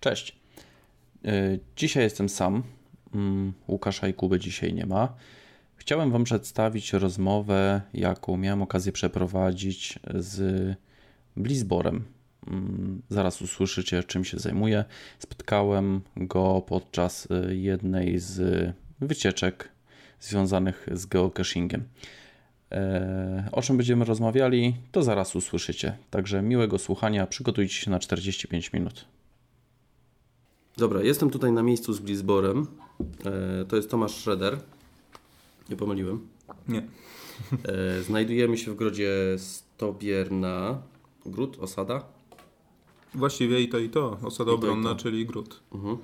Cześć. E, dzisiaj jestem sam. Mm, Łukasza i Kuby dzisiaj nie ma. Chciałem Wam przedstawić rozmowę, jaką miałem okazję przeprowadzić z Blizborem. Mm, zaraz usłyszycie, czym się zajmuję. Spotkałem go podczas e, jednej z wycieczek związanych z geocachingiem. E, o czym będziemy rozmawiali, to zaraz usłyszycie. Także miłego słuchania, przygotujcie się na 45 minut. Dobra, jestem tutaj na miejscu z Blizborem. E, to jest Tomasz Schroeder. Nie pomyliłem? Nie. E, znajdujemy się w grodzie Stobierna. Gród, osada? Właściwie i to i to. Osada I to, obronna, i to. czyli gród. Mhm.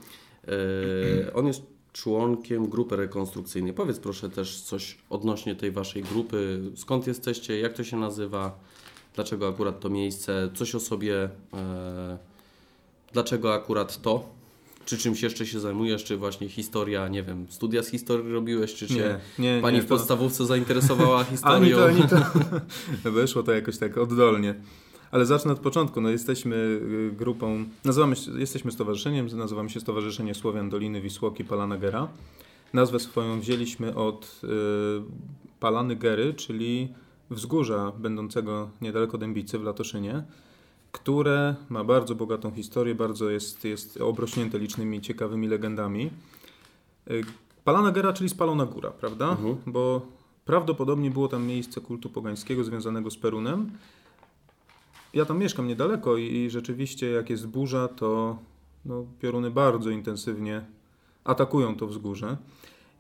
E, on jest członkiem grupy rekonstrukcyjnej. Powiedz proszę też coś odnośnie tej waszej grupy. Skąd jesteście? Jak to się nazywa? Dlaczego akurat to miejsce? Coś o sobie. E, dlaczego akurat to? Czy czymś jeszcze się zajmujesz? Czy właśnie historia, nie wiem, studia z historii robiłeś? Czy cię Nie, nie, pani nie, w to- podstawówce zainteresowała Ani historią? to, ani to. Wyszło to jakoś tak oddolnie. Ale zacznę od początku. No, jesteśmy y, grupą, nazywamy się, jesteśmy stowarzyszeniem, nazywamy się Stowarzyszenie Słowian Doliny Wisłoki Palana Gera. Nazwę swoją wzięliśmy od y, Palany Gery, czyli wzgórza będącego niedaleko Dębicy w Latoszynie, które ma bardzo bogatą historię, bardzo jest, jest obrośnięte licznymi ciekawymi legendami. Y, Palana Gera, czyli spalona góra, prawda? Mhm. Bo prawdopodobnie było tam miejsce kultu pogańskiego związanego z Perunem. Ja tam mieszkam niedaleko i, i rzeczywiście jak jest burza, to no, pioruny bardzo intensywnie atakują to wzgórze.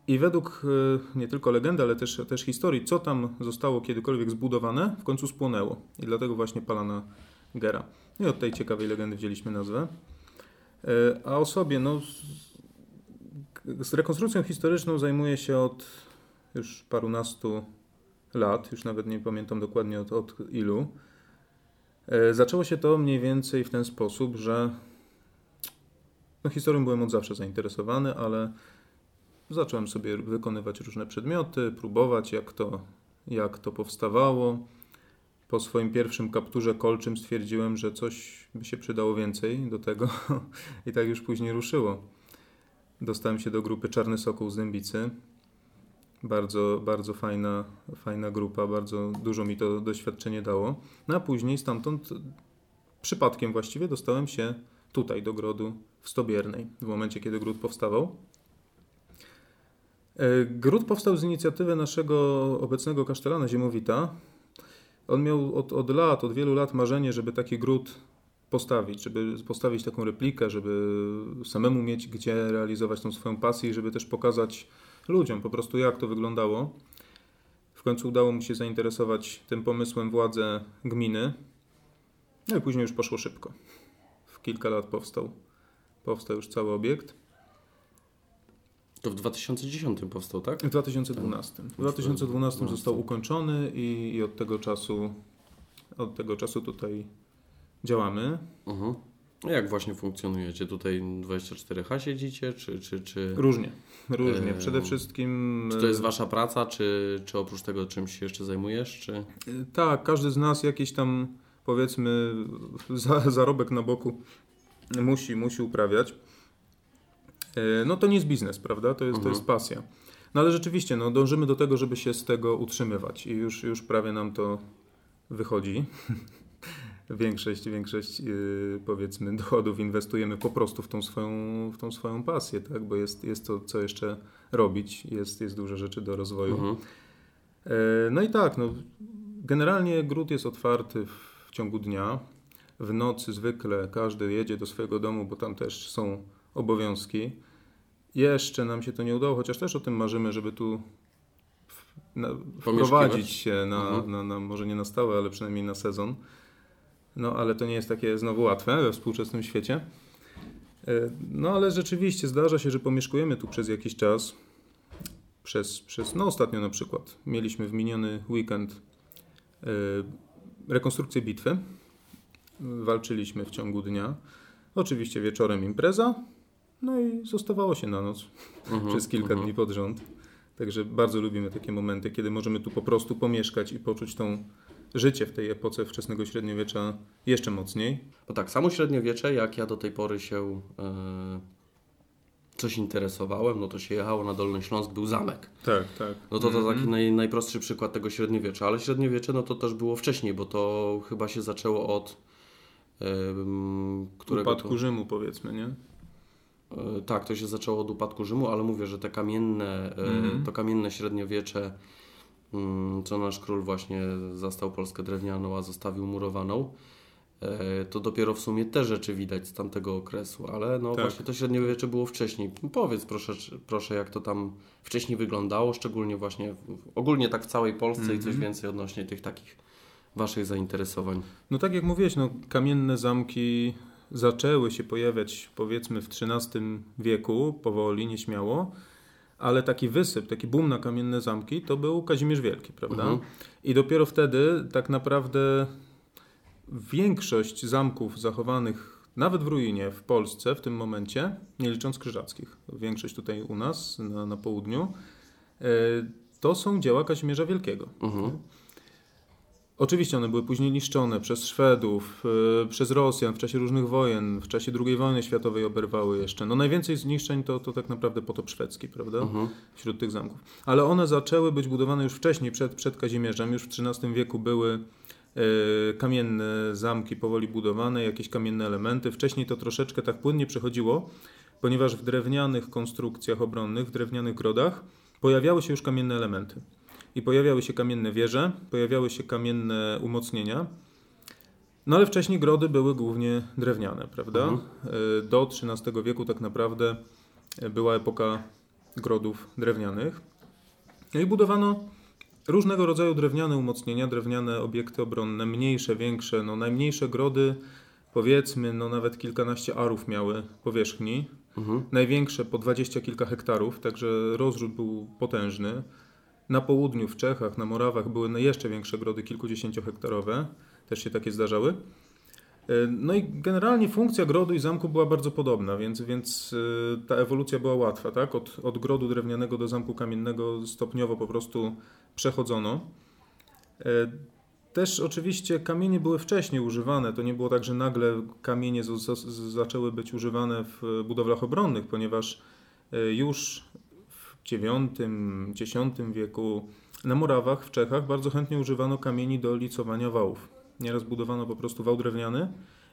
I według y, nie tylko legendy, ale też, też historii, co tam zostało kiedykolwiek zbudowane, w końcu spłonęło. I dlatego właśnie Palana Gera. I od tej ciekawej legendy wzięliśmy nazwę. Y, A o sobie, no, z- z rekonstrukcją historyczną zajmuję się od już parunastu lat, już nawet nie pamiętam dokładnie od, od ilu. E, Zaczęło się to mniej więcej w ten sposób, że no, historią byłem od zawsze zainteresowany, ale zacząłem sobie wykonywać różne przedmioty, próbować jak to, jak to powstawało. Po swoim pierwszym kapturze kolczym stwierdziłem, że coś by się przydało więcej do tego i tak już później ruszyło. Dostałem się do grupy Czarny Sokół z Dębicy. Bardzo, bardzo fajna, fajna grupa, bardzo dużo mi to doświadczenie dało. No a później stamtąd przypadkiem właściwie dostałem się tutaj do grodu w Stobiernej, w momencie kiedy gród powstawał. E, Gród powstał z inicjatywy naszego obecnego kasztelana Ziemowita. On miał od, od lat, od wielu lat marzenie, żeby taki gród postawić, żeby postawić taką replikę, żeby samemu mieć gdzie realizować tą swoją pasję i żeby też pokazać ludziom po prostu jak to wyglądało. W końcu udało mu się zainteresować tym pomysłem władze gminy. No i później już poszło szybko. W kilka lat powstał, powstał już cały obiekt. To w 2010 powstał, tak? W 2012. W 2012 został ukończony i, i od tego czasu od tego czasu tutaj działamy. Mhm. A Jak właśnie funkcjonujecie? Tutaj 24H siedzicie, czy, czy, czy, Różnie, różnie. Przede wszystkim czy to jest wasza praca, czy, czy oprócz tego czymś się jeszcze zajmujesz, czy... E, Tak, każdy z nas jakiś tam powiedzmy za, zarobek na boku musi, musi uprawiać. E, No to nie jest biznes, prawda? To jest, to Mhm. jest pasja. No ale rzeczywiście, no, dążymy do tego, żeby się z tego utrzymywać i już, już prawie nam to wychodzi. większość, większość yy, powiedzmy dochodów inwestujemy po prostu w tą swoją, w tą swoją pasję, tak? Bo jest, jest to, co jeszcze robić, jest, jest dużo rzeczy do rozwoju. Mhm. E, No i tak, no, generalnie gród jest otwarty w, w ciągu dnia. W nocy zwykle każdy jedzie do swojego domu, bo tam też są obowiązki. Jeszcze nam się to nie udało, chociaż też o tym marzymy, żeby tu wprowadzić się na, Mhm. na, na, może nie na stałe, ale przynajmniej na sezon. No ale to nie jest takie znowu łatwe we współczesnym świecie. E, No ale rzeczywiście zdarza się, że pomieszkujemy tu przez jakiś czas. Przez, przez no ostatnio na przykład mieliśmy w miniony weekend e, rekonstrukcję bitwy. Walczyliśmy w ciągu dnia. Oczywiście wieczorem impreza. No i zostawało się na noc Mhm. przez kilka Mhm. dni pod rząd. Także bardzo lubimy takie momenty, kiedy możemy tu po prostu pomieszkać i poczuć tą życie w tej epoce wczesnego średniowiecza jeszcze mocniej. No tak, samo średniowiecze, jak ja do tej pory się e, coś interesowałem, no to się jechało na Dolny Śląsk, był zamek. Tak, tak. No to to mm -hmm. taki naj, najprostszy przykład tego średniowiecza, ale średniowiecze no to też było wcześniej, bo to chyba się zaczęło od e, którego upadku to... Rzymu powiedzmy, nie? E, tak, to się zaczęło od upadku Rzymu, ale mówię, że te kamienne, mm -hmm. to kamienne średniowiecze Mm, co nasz król właśnie zastał Polskę drewnianą, a zostawił murowaną, e, to dopiero w sumie te rzeczy widać z tamtego okresu, ale no tak. właśnie to średniowiecze było wcześniej. Powiedz proszę, proszę, jak to tam wcześniej wyglądało, szczególnie właśnie ogólnie tak w całej Polsce i coś mhm. więcej odnośnie tych takich Waszych zainteresowań. No tak jak mówiłeś, no, kamienne zamki zaczęły się pojawiać powiedzmy w XIII wieku, powoli, nieśmiało ale taki wysyp, taki boom na kamienne zamki to był Kazimierz Wielki, prawda? Mhm. I dopiero wtedy tak naprawdę większość zamków zachowanych nawet w ruinie w Polsce w tym momencie, nie licząc krzyżackich, większość tutaj u nas na, na południu, e, to są dzieła Kazimierza Wielkiego. Mhm. Oczywiście one były później niszczone przez Szwedów, yy, przez Rosjan w czasie różnych wojen, w czasie II wojny światowej oberwały jeszcze. No najwięcej zniszczeń to, to tak naprawdę potop szwedzki, prawda? Uh-huh. Wśród tych zamków. Ale one zaczęły być budowane już wcześniej, przed, przed Kazimierzem. Już w XIII wieku były yy, kamienne zamki powoli budowane, jakieś kamienne elementy. Wcześniej to troszeczkę tak płynnie przechodziło, ponieważ w drewnianych konstrukcjach obronnych, w drewnianych grodach pojawiały się już kamienne elementy i pojawiały się kamienne wieże, pojawiały się kamienne umocnienia. No ale wcześniej grody były głównie drewniane, prawda? Mhm. E, do XIII wieku tak naprawdę była epoka grodów drewnianych. No i budowano różnego rodzaju drewniane umocnienia, drewniane obiekty obronne, mniejsze, większe. No najmniejsze grody, powiedzmy, no nawet kilkanaście arów miały powierzchni. Mhm. Największe po dwadzieścia kilka hektarów, także rozrzut był potężny. Na południu, w Czechach, na Morawach były jeszcze większe grody, kilkudziesięciohektarowe. Też się takie zdarzały. E, no i generalnie funkcja grodu i zamku była bardzo podobna, więc, więc e, ta ewolucja była łatwa. Tak? Od, od grodu drewnianego do zamku kamiennego stopniowo po prostu przechodzono. E, też oczywiście kamienie były wcześniej używane. To nie było tak, że nagle kamienie zaczęły być używane w budowlach obronnych, ponieważ już IX, X wieku na Morawach w Czechach bardzo chętnie używano kamieni do licowania wałów. Nieraz budowano po prostu wał drewniany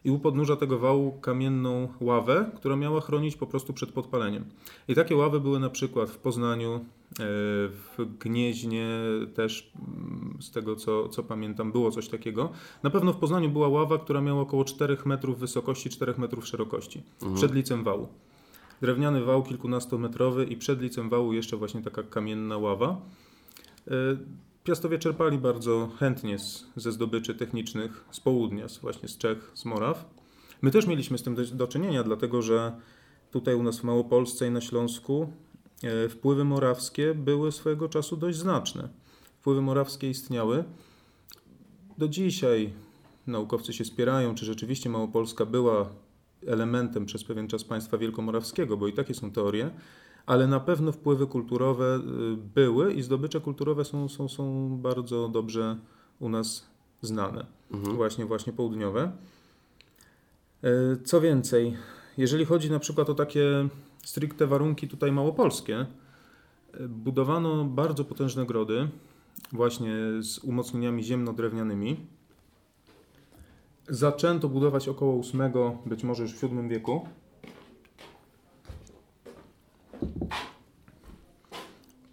i u podnóża tego wału kamienną ławę, która miała chronić po prostu przed podpaleniem. I takie ławy były na przykład w Poznaniu, e, w Gnieźnie też, mm, z tego co, co pamiętam, było coś takiego. Na pewno w Poznaniu była ława, która miała około 4 metrów wysokości, 4 metrów szerokości, mhm. przed licem wału drewniany wał kilkunastometrowy i przed licem wału jeszcze właśnie taka kamienna ława. E, piastowie czerpali bardzo chętnie z, ze zdobyczy technicznych z południa, z właśnie z Czech, z Moraw. My też mieliśmy z tym do, do czynienia, dlatego że tutaj u nas w Małopolsce i na Śląsku e, wpływy morawskie były swojego czasu dość znaczne. Wpływy morawskie istniały. Do dzisiaj naukowcy się spierają, czy rzeczywiście Małopolska była elementem przez pewien czas państwa wielkomorawskiego, bo i takie są teorie, ale na pewno wpływy kulturowe y, były i zdobycze kulturowe są, są, są bardzo dobrze u nas znane, mhm. właśnie, właśnie południowe. E, co więcej, jeżeli chodzi na przykład o takie stricte warunki tutaj małopolskie, e, budowano bardzo potężne grody, właśnie z umocnieniami ziemno-drewnianymi, zaczęto budować około VIII, być może już w VII wieku.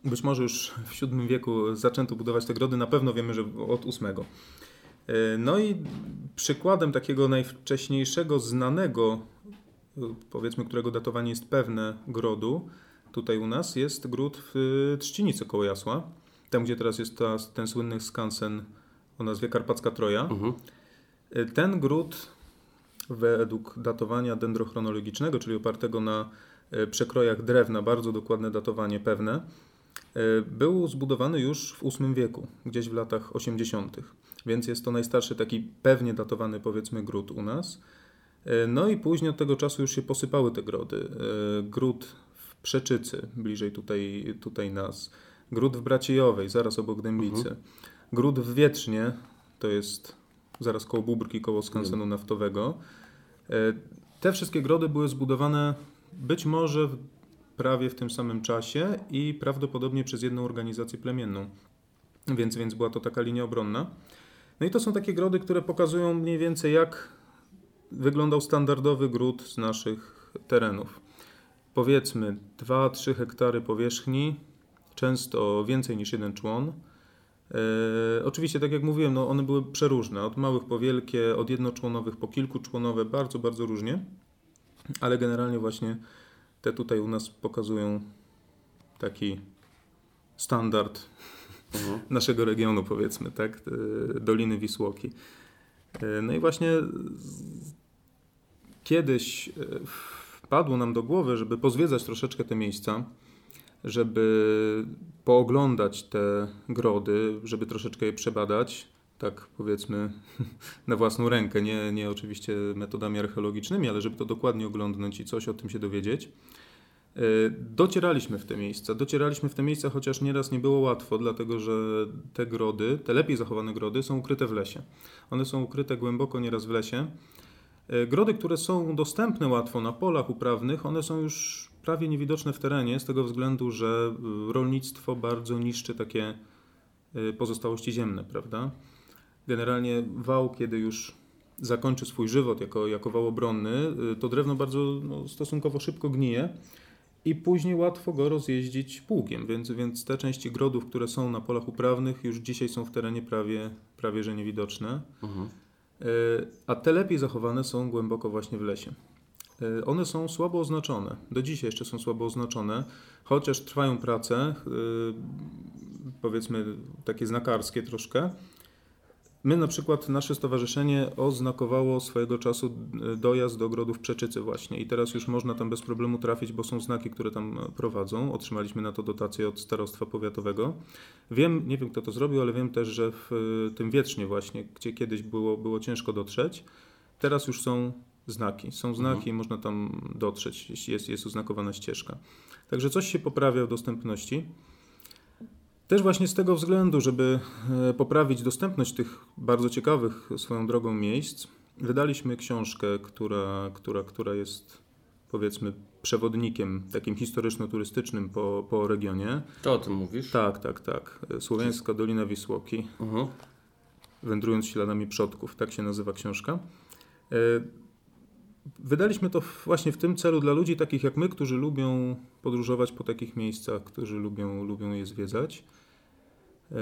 Być może już w VII wieku zaczęto budować te grody, na pewno wiemy, że od VIII. E, no i przykładem takiego najwcześniejszego znanego, powiedzmy, którego datowanie jest pewne, grodu tutaj u nas jest gród w Trzcinicy koło Jasła, tam gdzie teraz jest ta, ten słynny skansen o nazwie Karpacka Troja. Mhm. Ten gród według datowania dendrochronologicznego, czyli opartego na e, przekrojach drewna, bardzo dokładne datowanie pewne, e, był zbudowany już w VIII wieku, gdzieś w latach 80., więc jest to najstarszy taki pewnie datowany powiedzmy gród u nas. No i później od tego czasu już się posypały te grody. Gród w Przeczycy, bliżej tutaj, tutaj nas, gród w Braciejowej, zaraz obok Dębicy, mhm. gród w Wietrznie, to jest zaraz koło Bóbrki, koło skansenu naftowego. E, te wszystkie grody były zbudowane być może prawie w tym samym czasie i prawdopodobnie przez jedną organizację plemienną. Więc, więc była to taka linia obronna. No i to są takie grody, które pokazują mniej więcej jak wyglądał standardowy gród z naszych terenów. Powiedzmy 2-3 hektary powierzchni, często więcej niż jeden człon. E, oczywiście, tak jak mówiłem, no one były przeróżne, od małych po wielkie, od jednoczłonowych po kilkuczłonowe, bardzo, bardzo różnie, ale generalnie właśnie te tutaj u nas pokazują taki standard mhm. naszego regionu, powiedzmy, tak, Doliny Wisłoki. E, no i właśnie kiedyś e, wpadło nam do głowy, żeby pozwiedzać troszeczkę te miejsca, żeby pooglądać te grody, żeby troszeczkę je przebadać, tak powiedzmy na własną rękę, nie, nie oczywiście metodami archeologicznymi, ale żeby to dokładnie oglądnąć i coś o tym się dowiedzieć. E, docieraliśmy w te miejsca. Docieraliśmy w te miejsca, chociaż nieraz nie było łatwo, dlatego że te grody, te lepiej zachowane grody są ukryte w lesie. One są ukryte głęboko nieraz w lesie. E, grody, które są dostępne łatwo na polach uprawnych, one są już prawie niewidoczne w terenie z tego względu, że e, rolnictwo bardzo niszczy takie pozostałości ziemne, prawda? Generalnie wał, kiedy już zakończy swój żywot jako, jako wał obronny, to drewno bardzo no, stosunkowo szybko gnije i później łatwo go rozjeździć pługiem, więc, więc te części grodów, które są na polach uprawnych już dzisiaj są w terenie prawie, prawie że niewidoczne, mhm. E, a te lepiej zachowane są głęboko właśnie w lesie. E, one są słabo oznaczone, do dzisiaj jeszcze są słabo oznaczone, chociaż trwają prace, e, powiedzmy takie znakarskie troszkę, My na przykład, nasze stowarzyszenie oznakowało swojego czasu e, dojazd do ogrodów Przeczycy właśnie i teraz już można tam bez problemu trafić, bo są znaki, które tam e, prowadzą. Otrzymaliśmy na to dotację od starostwa powiatowego. Wiem, nie wiem kto to zrobił, ale wiem też, że w e, tym Wietrznie właśnie, gdzie kiedyś było, było ciężko dotrzeć, teraz już są znaki. Są znaki, mhm. można tam dotrzeć, jeśli jest, jest oznakowana ścieżka. Także coś się poprawia w dostępności. Też właśnie z tego względu, żeby e, poprawić dostępność tych bardzo ciekawych swoją drogą miejsc, wydaliśmy książkę, która, która, która jest powiedzmy przewodnikiem takim historyczno-turystycznym po, po regionie. To o tym mówisz? Tak, tak, tak. Słowiańska Dolina Wisłoki. Uh-huh. Wędrując śladami przodków, tak się nazywa książka. E, wydaliśmy to właśnie w tym celu dla ludzi takich jak my, którzy lubią podróżować po takich miejscach, którzy lubią, lubią je zwiedzać. E,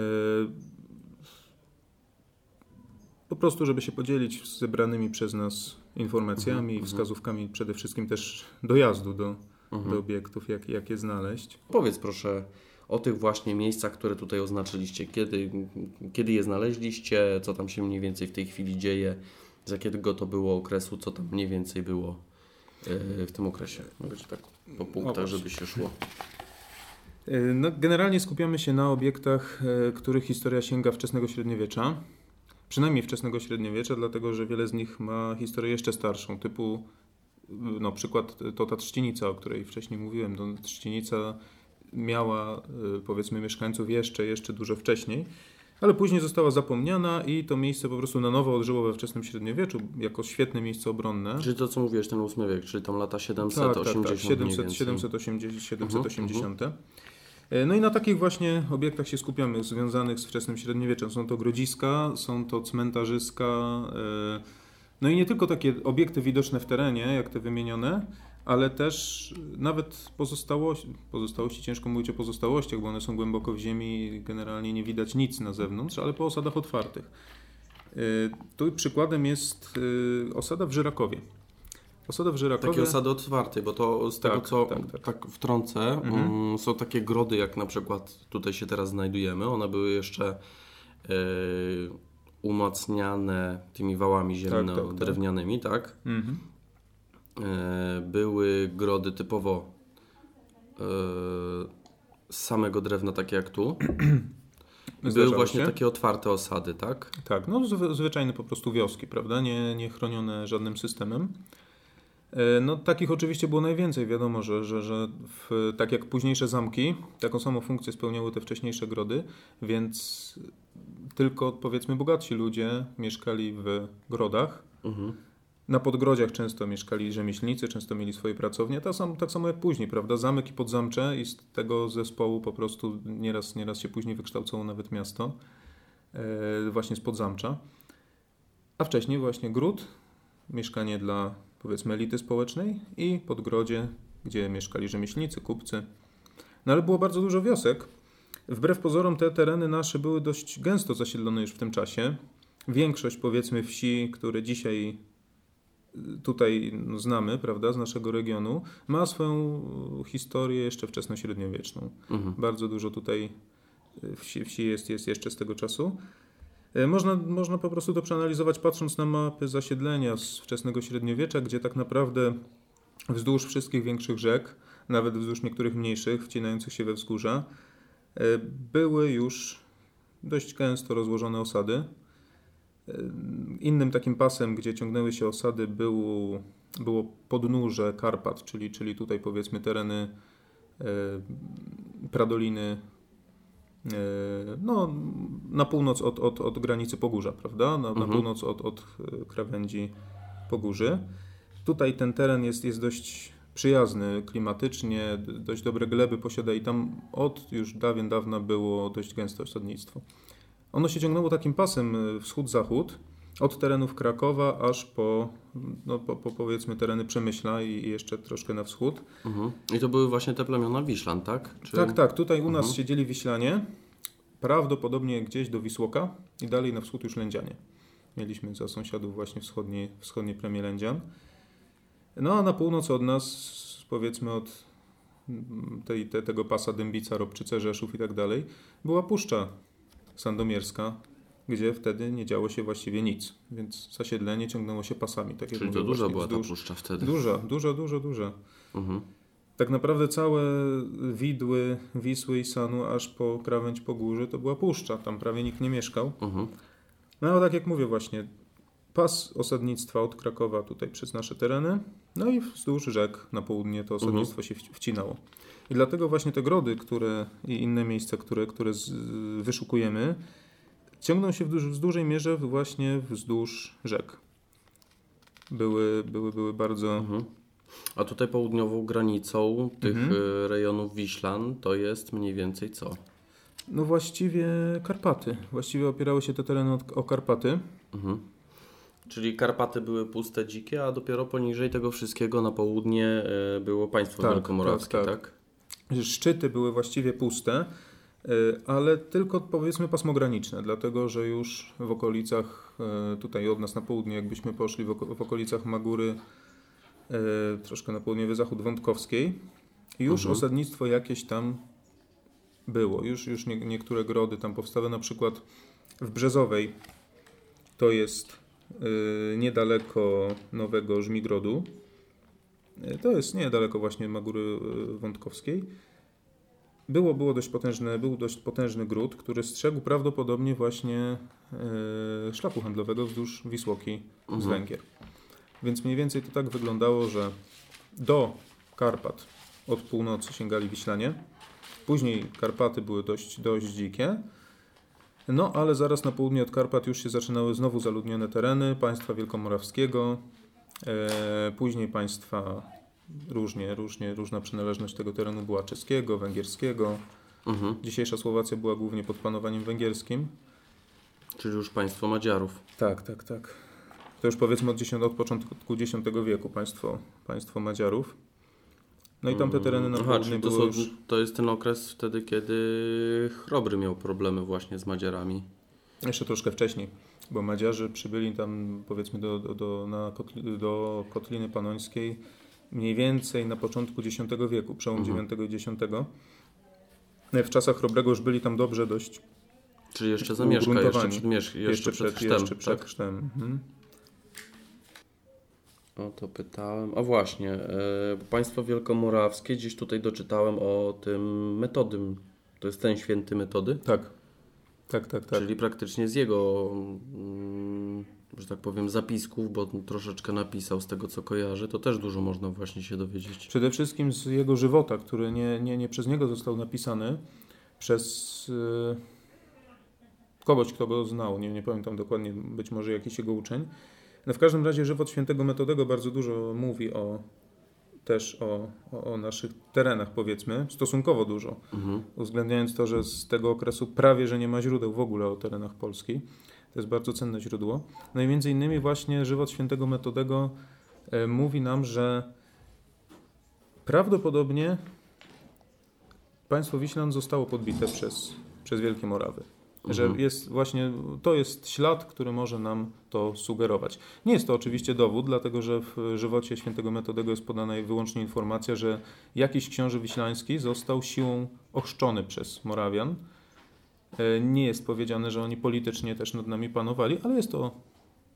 po prostu, żeby się podzielić z zebranymi przez nas informacjami i mhm, wskazówkami przede wszystkim też dojazdu do, mhm. do obiektów, jak, jak je znaleźć. Powiedz proszę o tych właśnie miejscach, które tutaj oznaczyliście. Kiedy, kiedy je znaleźliście, co tam się mniej więcej w tej chwili dzieje, z jakiego to było okresu, co tam mniej więcej było e, w tym okresie. Mogę tak po punktach, żeby się szło. E, no, generalnie skupiamy się na obiektach, e, których historia sięga wczesnego średniowiecza. Przynajmniej wczesnego średniowiecza, dlatego że wiele z nich ma historię jeszcze starszą, typu no, przykład to ta trzcienica, o której wcześniej mówiłem. To trzcienica miała powiedzmy mieszkańców jeszcze, jeszcze dużo wcześniej ale później została zapomniana i to miejsce po prostu na nowo odżyło we wczesnym średniowieczu jako świetne miejsce obronne. Czyli to, co mówisz, ten ósmy wiek, czyli tam lata 780 tak, tak, tak. 700, 780. 780. Uh -huh. No i na takich właśnie obiektach się skupiamy, związanych z wczesnym średniowieczem. Są to grodziska, są to cmentarzyska, e, no i nie tylko takie obiekty widoczne w terenie, jak te wymienione, ale też nawet pozostałości, pozostałości, ciężko mówić o pozostałościach, bo one są głęboko w ziemi i generalnie nie widać nic na zewnątrz, ale po osadach otwartych. E, tu przykładem jest e, osada w Żyrakowie. Osada w Żyrakowie... Takie osady otwarte, bo to z tego tak, co tak, tak. tak wtrącę, mhm. Mm, są takie grody, jak na przykład tutaj się teraz znajdujemy. One były jeszcze yy, umacniane tymi wałami ziemno-drewnianymi, tak? tak, tak. Mhm. E, były grody typowo e, z samego drewna, takie jak tu. Były właśnie się? takie otwarte osady, tak? Tak, no zwyczajne po prostu wioski, prawda? Nie, nie chronione żadnym systemem. E, no, takich oczywiście było najwięcej. Wiadomo, że, że, że w, tak jak późniejsze zamki, taką samą funkcję spełniały te wcześniejsze grody, więc tylko powiedzmy bogatsi ludzie mieszkali w grodach. Mhm. Na podgrodziach często mieszkali rzemieślnicy, często mieli swoje pracownie, tak samo, tak samo jak później, prawda? Zamek i podzamcze i z tego zespołu po prostu nieraz, nieraz się później wykształcało nawet miasto, e, właśnie z podzamcza. A wcześniej właśnie gród, mieszkanie dla powiedzmy elity społecznej i podgrodzie, gdzie mieszkali rzemieślnicy, kupcy. No ale było bardzo dużo wiosek. Wbrew pozorom te tereny nasze były dość gęsto zasiedlone już w tym czasie. Większość powiedzmy wsi, które dzisiaj tutaj no, znamy, prawda, z naszego regionu, ma swoją historię jeszcze wczesnośredniowieczną. Mhm. Bardzo dużo tutaj wsi, wsi jest, jest jeszcze z tego czasu. E, można, można po prostu to przeanalizować patrząc na mapy zasiedlenia z wczesnego średniowiecza, gdzie tak naprawdę wzdłuż wszystkich większych rzek, nawet wzdłuż niektórych mniejszych, wcinających się we wzgórza, e, były już dość gęsto rozłożone osady. E, innym takim pasem, gdzie ciągnęły się osady, było, było podnóże Karpat, czyli, czyli tutaj powiedzmy tereny Pradoliny, no, na północ od, od, od granicy Pogórza, prawda? Na, mhm. na północ od, od e, krawędzi Pogórzy. Tutaj ten teren jest, jest dość przyjazny klimatycznie, dość dobre gleby posiada i tam od już dawien dawna było dość gęste osadnictwo. Ono się ciągnęło takim pasem e, wschód-zachód, od terenów Krakowa aż po, no, po, po, powiedzmy tereny Przemyśla i jeszcze troszkę na wschód. Mhm. I to były właśnie te plemiona Wiślan, tak? Czy... Tak, tak. Tutaj u nas mhm. siedzieli Wiślanie, prawdopodobnie gdzieś do Wisłoka i dalej na wschód już Lędzianie. Mieliśmy za sąsiadów właśnie wschodnie, wschodnie plemię Lędzian. No a na północ od nas, powiedzmy od tej, te, tego pasa Dębica, Robczyce, Rzeszów i tak dalej, była Puszcza Sandomierska, gdzie wtedy nie działo się właściwie nic, więc zasiedlenie ciągnęło się pasami. Tak Czyli to duża była wzdłuż. ta puszcza wtedy. Duża, duża, duża, duża. Mhm. Tak naprawdę całe widły Wisły i Sanu aż po krawędź po górze to była puszcza, tam prawie nikt nie mieszkał. Mhm. No ale tak jak mówię właśnie, pas osadnictwa od Krakowa tutaj przez nasze tereny, no i wzdłuż rzek na południe to osadnictwo mhm. się wcinało. I dlatego właśnie te grody, które i inne miejsca, które, które z, wyszukujemy, ciągną się w, duż, w dużej mierze właśnie wzdłuż rzek. Były, były, były bardzo. Mhm. A tutaj południową granicą tych mhm. Y, rejonów Wiślan to jest mniej więcej co? No właściwie Karpaty. Właściwie opierały się te tereny o Karpaty. Mhm. Czyli Karpaty były puste, dzikie, a dopiero poniżej tego wszystkiego na południe y, było państwo tak, wielkomorawskie, tak, tak? tak? Szczyty były właściwie puste. Y, ale tylko powiedzmy pasmograniczne, dlatego że już w okolicach, y, tutaj od nas na południe, jakbyśmy poszli w, okolicach Magury, y, troszkę na południowy zachód Wątkowskiej, już mhm. osadnictwo jakieś tam było. Już, już nie, niektóre grody tam powstały, na przykład w Brzezowej, to jest niedaleko Nowego Żmigrodu. To jest niedaleko właśnie Magury Wątkowskiej było, było dość potężne, był dość potężny gród, który strzegł prawdopodobnie właśnie e, szlaku handlowego wzdłuż Wisłoki mhm. z Węgier. Więc mniej więcej to tak wyglądało, że do Karpat od północy sięgali Wiślanie. Później Karpaty były dość, dość dzikie. No, ale zaraz na południe od Karpat już się zaczynały znowu zaludnione tereny państwa wielkomorawskiego, e, później państwa różnie, różnie, różna przynależność tego terenu była czeskiego, węgierskiego. Mhm. Dzisiejsza Słowacja była głównie pod panowaniem węgierskim. Czyli już państwo Madziarów. Tak, tak, tak. To już powiedzmy od, 10, od początku X wieku państwo, państwo Madziarów. No i tamte tereny na Aha, to, są, już... to jest ten okres wtedy, kiedy Chrobry miał problemy właśnie z Madziarami. Jeszcze troszkę wcześniej, bo Madziarzy przybyli tam powiedzmy do, do, do, na kotli, do Kotliny Panońskiej mniej więcej na początku X wieku, przełom mhm. IX i X. W czasach Chrobrego już byli tam dobrze dość Czyli jeszcze zamieszka, jeszcze przed, jeszcze, jeszcze przed chrztem. Jeszcze przed tak? chrztem. Mhm. O to pytałem. A właśnie, e, państwo wielkomorawskie, gdzieś tutaj doczytałem o tym metodym. To jest ten święty metody? Tak. Tak, tak, tak. Czyli praktycznie z jego mm, że tak powiem, zapisków, bo troszeczkę napisał z tego, co kojarzy, to też dużo można właśnie się dowiedzieć. Przede wszystkim z jego żywota, który nie, nie, nie przez niego został napisany, przez yy, kogoś, kto go znał, nie, nie pamiętam dokładnie, być może jakiś jego uczeń. No w każdym razie żywot świętego Metodego bardzo dużo mówi o też o, o, o naszych terenach, powiedzmy, stosunkowo dużo, mhm. uwzględniając to, że z tego okresu prawie, że nie ma źródeł w ogóle o terenach Polski. To jest bardzo cenne źródło. No i między innymi właśnie żywot świętego Metodego e, mówi nam, że prawdopodobnie państwo Wiślan zostało podbite przez, przez Wielkie Morawy. Że mhm. jest właśnie, to jest ślad, który może nam to sugerować. Nie jest to oczywiście dowód, dlatego że w żywocie świętego Metodego jest podana wyłącznie informacja, że jakiś książę wiślański został siłą ochrzczony przez Morawian. E, nie jest powiedziane, że oni politycznie też nad nami panowali, ale jest to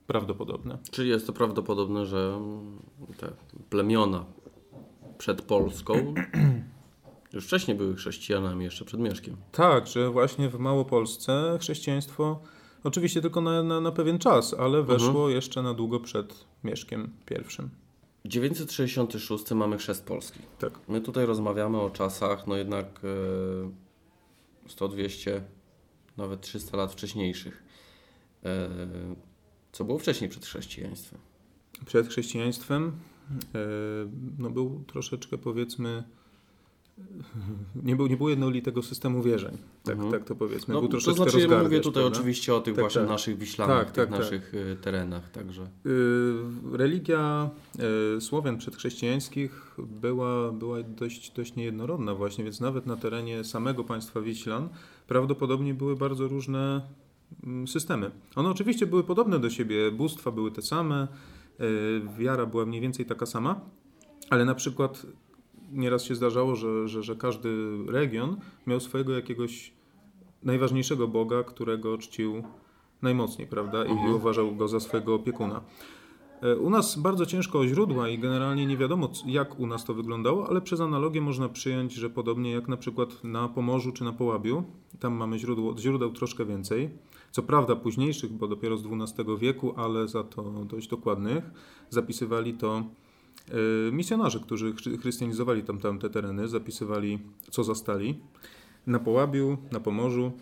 prawdopodobne. Czyli jest to prawdopodobne, że te plemiona przed Polską Już wcześniej były chrześcijanami, jeszcze przed Mieszkiem. Tak, że właśnie w Małopolsce chrześcijaństwo oczywiście tylko na, na, na pewien czas, ale weszło mhm. jeszcze na długo przed Mieszkiem I. 966 mamy chrzest Polski. Tak. My tutaj rozmawiamy o czasach, no jednak 100, 200, nawet 300 lat wcześniejszych. E, co było wcześniej przed chrześcijaństwem? Przed chrześcijaństwem e, no był troszeczkę powiedzmy nie, był, nie było jednolitego systemu wierzeń, tak, mhm. tak to powiedzmy. No, był troszeczkę to znaczy, ja mówię tutaj prawda? oczywiście o tych tak, właśnie tak. naszych wiślanach, tak, tych tak, tak. naszych tak. terenach. Także. Yy, religia Słowian przedchrześcijańskich była, była dość, dość niejednorodna właśnie, więc nawet na terenie samego państwa Wiślan prawdopodobnie były bardzo różne mm, systemy. One oczywiście były podobne do siebie, bóstwa były te same, yy, wiara była mniej więcej taka sama, ale na przykład nieraz się zdarzało, że, że, że każdy region miał swojego jakiegoś najważniejszego Boga, którego czcił najmocniej, prawda? I mhm. uważał go za swojego opiekuna. E, u nas bardzo ciężko o źródła i generalnie nie wiadomo, jak u nas to wyglądało, ale przez analogię można przyjąć, że podobnie jak na przykład na Pomorzu czy na Połabiu, tam mamy źródło, źródeł troszkę więcej. Co prawda późniejszych, bo dopiero z XII wieku, ale za to dość dokładnych. Zapisywali to E, misjonarze, którzy chrystianizowali tam tamte tereny, zapisywali, co zastali. Na Połabiu, na Pomorzu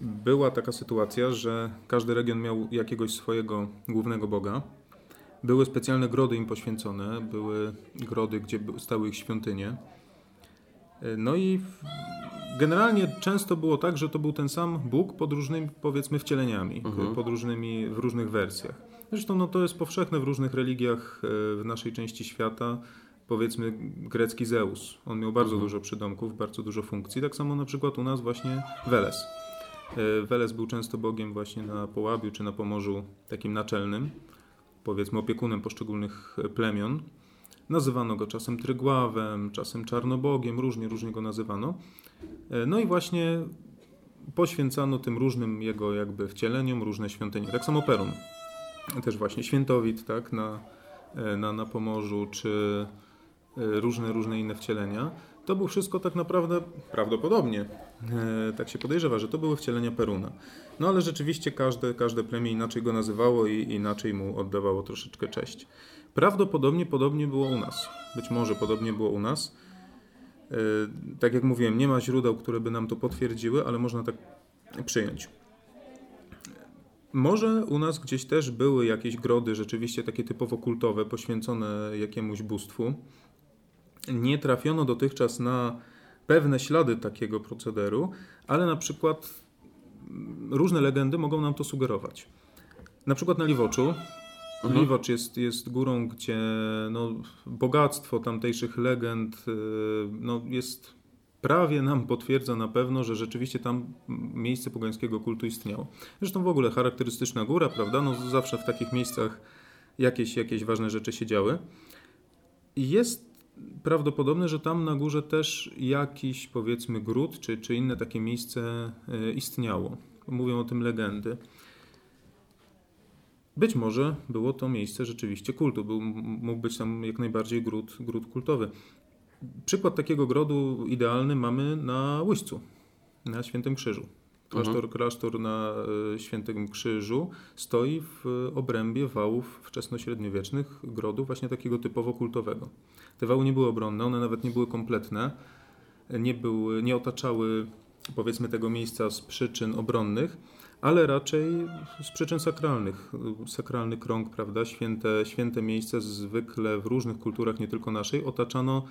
była taka sytuacja, że każdy region miał jakiegoś swojego głównego boga. Były specjalne grody im poświęcone, były grody, gdzie stały ich świątynie. E, no i generalnie często było tak, że to był ten sam Bóg pod różnymi, powiedzmy, wcieleniami, mhm. pod różnymi, w różnych wersjach. Zresztą no, to jest powszechne w różnych religiach e, w naszej części świata. Powiedzmy grecki Zeus. On miał bardzo mhm. dużo przydomków, bardzo dużo funkcji. Tak samo na przykład u nas właśnie Weles. E, Weles był często bogiem właśnie na Połabiu czy na Pomorzu takim naczelnym, powiedzmy opiekunem poszczególnych plemion. Nazywano go czasem Trygławem, czasem Czarnobogiem, różnie, różnie go nazywano. E, no i właśnie poświęcano tym różnym jego jakby wcieleniom różne świątynie. Tak samo Perun też właśnie Świętowit, tak, na, e, na, na Pomorzu, czy e, różne, różne inne wcielenia. To było wszystko tak naprawdę, prawdopodobnie, e, tak się podejrzewa, że to były wcielenia Peruna. No ale rzeczywiście każde, każde plemię inaczej go nazywało i inaczej mu oddawało troszeczkę cześć. Prawdopodobnie podobnie było u nas. Być może podobnie było u nas. Tak jak mówiłem, nie ma źródeł, które by nam to potwierdziły, ale można tak przyjąć. Może u nas gdzieś też były jakieś grody rzeczywiście takie typowo kultowe, poświęcone jakiemuś bóstwu. Nie trafiono dotychczas na pewne ślady takiego procederu, ale na przykład różne legendy mogą nam to sugerować. Na przykład na Liwoczu. Mhm. Liwocz jest, jest górą, gdzie no, bogactwo tamtejszych legend y, no, jest prawie nam potwierdza na pewno, że rzeczywiście tam miejsce pogańskiego kultu istniało. Zresztą w ogóle charakterystyczna góra, prawda? No zawsze w takich miejscach jakieś, jakieś ważne rzeczy się działy. Jest prawdopodobne, że tam na górze też jakiś powiedzmy gród czy, czy inne takie miejsce e, istniało. Mówią o tym legendy. Być może było to miejsce rzeczywiście kultu, był, mógł być tam jak najbardziej gród, gród kultowy. Przykład takiego grodu idealny mamy na Łyścu, na Świętym Krzyżu. Klasztor, Mhm. klasztor na y, Świętym Krzyżu stoi w obrębie wałów wczesnośredniowiecznych grodu, właśnie takiego typowo kultowego. Te wały nie były obronne, one nawet nie były kompletne, nie, były, nie otaczały powiedzmy tego miejsca z przyczyn obronnych, ale raczej z przyczyn sakralnych. Sakralny krąg, prawda, święte, święte miejsce zwykle w różnych kulturach, nie tylko naszej, otaczano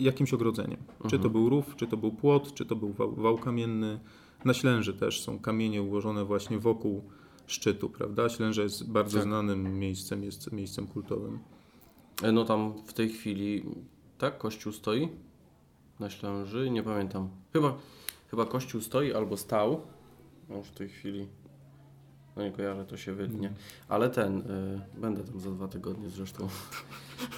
jakimś ogrodzeniem. Czy to był rów, czy to był płot, czy to był wał, wał kamienny. Na Ślęży też są kamienie ułożone właśnie wokół szczytu, prawda? Ślęża jest bardzo Tak. znanym miejscem, jest miejscem kultowym. E, No tam w tej chwili, tak, kościół stoi na Ślęży, nie pamiętam. Chyba, chyba kościół stoi albo stał. No już w tej chwili, no nie kojarzę, to się wytnie. Ale ten, y, będę tam za dwa tygodnie zresztą.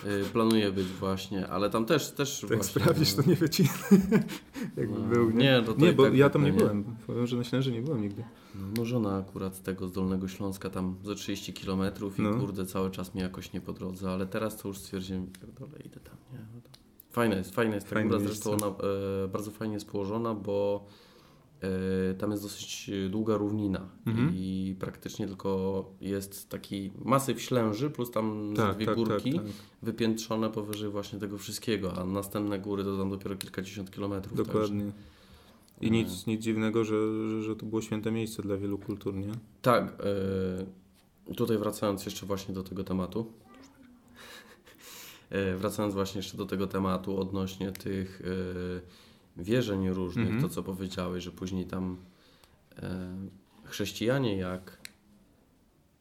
Y, planuję być właśnie, ale tam też, też Tak właśnie. sprawdzisz, to nie wyci. Jakby No, był, nie? nie, to- to nie bo tak ja tam nie pewnie. byłem. Powiem, że na Ślęży nie byłem nigdy. No, no żona akurat z tego z Dolnego Śląska tam za 30 km i No. kurde cały czas mi jakoś nie po drodze, ale teraz to już stwierdziłem, pierdolę, idę tam, nie? No. Fajne jest, fajne jest ta Fajne góra, miejsce. zresztą ona e, bardzo fajnie jest położona, bo tam jest dosyć długa równina Mhm. i praktycznie tylko jest taki masyw ślęży plus tam Tak, dwie tak, tak, górki tak. wypiętrzone powyżej właśnie tego wszystkiego, a następne góry to tam dopiero kilkadziesiąt kilometrów. także- Dokładnie. I E. nic, nic dziwnego, że, że, że to było święte miejsce dla wielu kultur, nie? Tak, e, tutaj wracając jeszcze właśnie do tego tematu. E, wracając właśnie jeszcze do tego tematu odnośnie tych e, wierzeń różnych, Mhm. to co powiedziałeś, że później tam e, chrześcijanie jak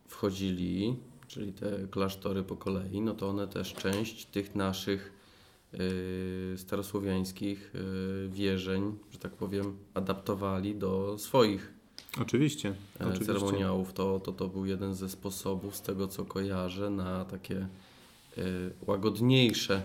wchodzili, czyli te klasztory po kolei, no to one też część tych naszych e, starosłowiańskich e, wierzeń, że tak powiem, adaptowali do swoich Oczywiście. e, oczywiście. ceremoniałów, to, to to był jeden ze sposobów, z tego co kojarzę, na takie e, łagodniejsze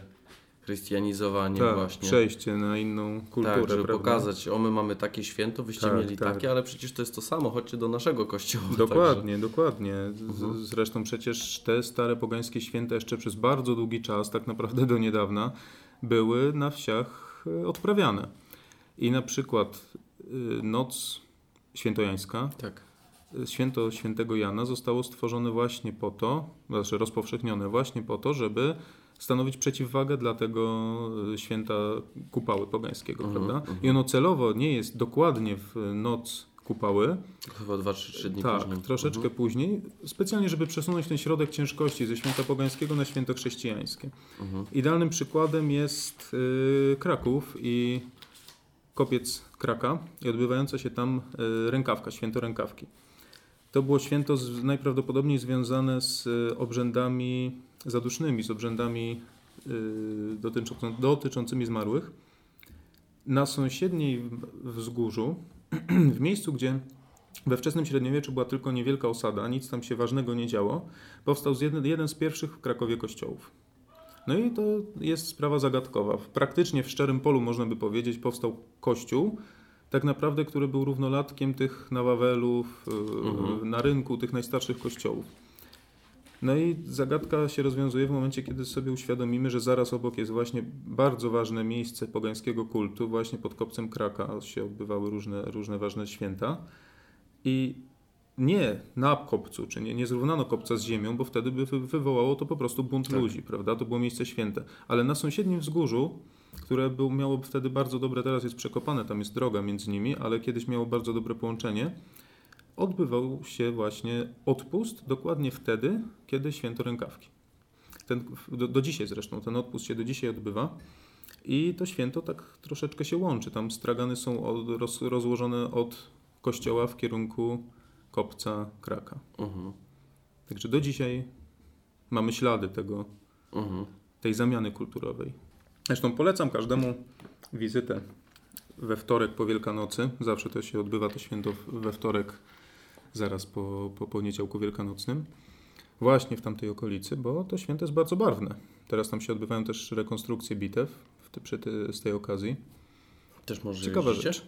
chrystianizowanie Tak, właśnie. przejście na inną kulturę, tak, żeby prawda? pokazać, o my mamy takie święto, wyście Tak, mieli tak. takie, ale przecież to jest to samo, chodźcie do naszego kościoła. Dokładnie, dokładnie. Z, Mhm. Zresztą przecież te stare pogańskie święta jeszcze przez bardzo długi czas, tak naprawdę do niedawna, były na wsiach e, odprawiane. I na przykład y, noc świętojańska, Także, tak. y, święto świętego Jana zostało stworzone właśnie po to, znaczy rozpowszechnione właśnie po to, żeby stanowić przeciwwagę dla tego y, święta kupały pogańskiego, Mhm, prawda? mhm. I ono celowo nie jest dokładnie w noc kupały, Chyba 2-3 dni tak, później. troszeczkę Mhm. później, specjalnie, żeby przesunąć ten środek ciężkości ze święta pogańskiego na święto chrześcijańskie. Mhm. Idealnym przykładem jest y, Kraków i kopiec Kraka i odbywająca się tam rękawka, święto rękawki. To było święto z, najprawdopodobniej związane z y, obrzędami zadusznymi, z obrzędami y, dotyczą, dotyczącymi zmarłych. Na sąsiedniej wzgórzu, w miejscu, gdzie we wczesnym średniowieczu była tylko niewielka osada, nic tam się ważnego nie działo, powstał jeden, jeden z pierwszych w Krakowie kościołów. No i to jest sprawa zagadkowa. Praktycznie w szczerym polu, można by powiedzieć, powstał kościół, tak naprawdę, który był równolatkiem tych na Wawelu, w, Mhm. na rynku, tych najstarszych kościołów. No i zagadka się rozwiązuje w momencie, kiedy sobie uświadomimy, że zaraz obok jest właśnie bardzo ważne miejsce pogańskiego kultu, właśnie pod kopcem Kraka się odbywały różne, różne ważne święta. I nie na kopcu, czy nie, nie zrównano kopca z ziemią, bo wtedy by wy- wywołało to po prostu bunt Tak. ludzi, prawda? To było miejsce święte. Ale na sąsiednim wzgórzu, które był, miało wtedy bardzo dobre, teraz jest przekopane, tam jest droga między nimi, ale kiedyś miało bardzo dobre połączenie, odbywał się właśnie odpust dokładnie wtedy, kiedy święto rękawki. Ten, do, do dzisiaj zresztą, ten odpust się do dzisiaj odbywa. I to święto tak troszeczkę się łączy. Tam stragany są od, roz, rozłożone od kościoła w kierunku kopca Kraka. Mhm. Także do dzisiaj mamy ślady tego, Mhm. tej zamiany kulturowej. Zresztą polecam każdemu wizytę we wtorek po Wielkanocy. Zawsze to się odbywa to święto we wtorek, zaraz po, po poniedziałku wielkanocnym. Właśnie w tamtej okolicy, bo to święto jest bardzo barwne. Teraz tam się odbywają też rekonstrukcje bitew w ty, przy ty, z tej okazji. Też może Ciekawa jeździcie? rzecz.